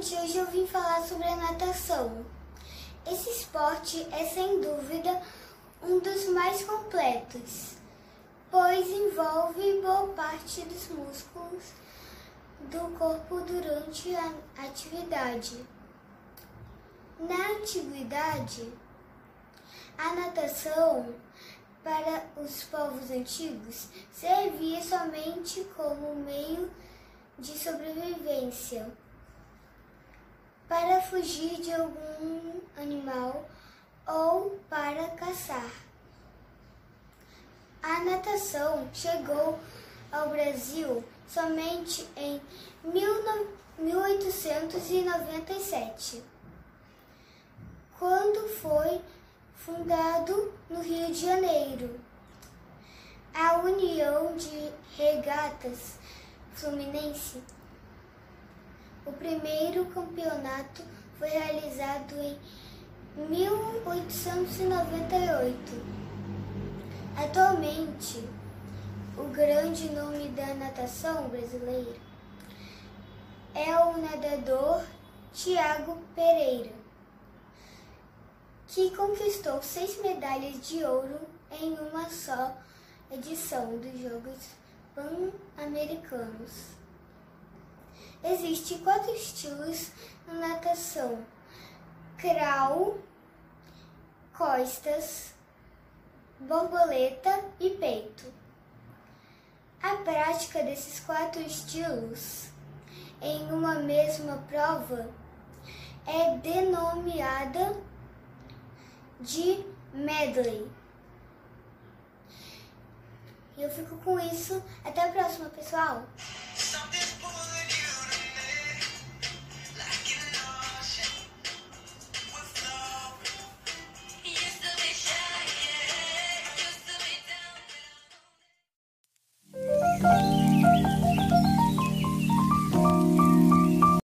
hoje eu vim falar sobre a natação. Esse esporte é sem dúvida um dos mais completos, pois envolve boa parte dos músculos do corpo durante a atividade. Na antiguidade, a natação para os povos antigos servia somente como meio de sobrevivência fugir de algum animal ou para caçar. A natação chegou ao Brasil somente em 1897, quando foi fundado no Rio de Janeiro a União de Regatas Fluminense. O primeiro campeonato foi realizado em 1898. Atualmente, o grande nome da natação brasileira é o nadador Tiago Pereira, que conquistou seis medalhas de ouro em uma só edição dos Jogos Pan-Americanos. Existem quatro estilos natação: crawl, costas, borboleta e peito. A prática desses quatro estilos em uma mesma prova é denominada de medley. Eu fico com isso. Até a próxima, pessoal!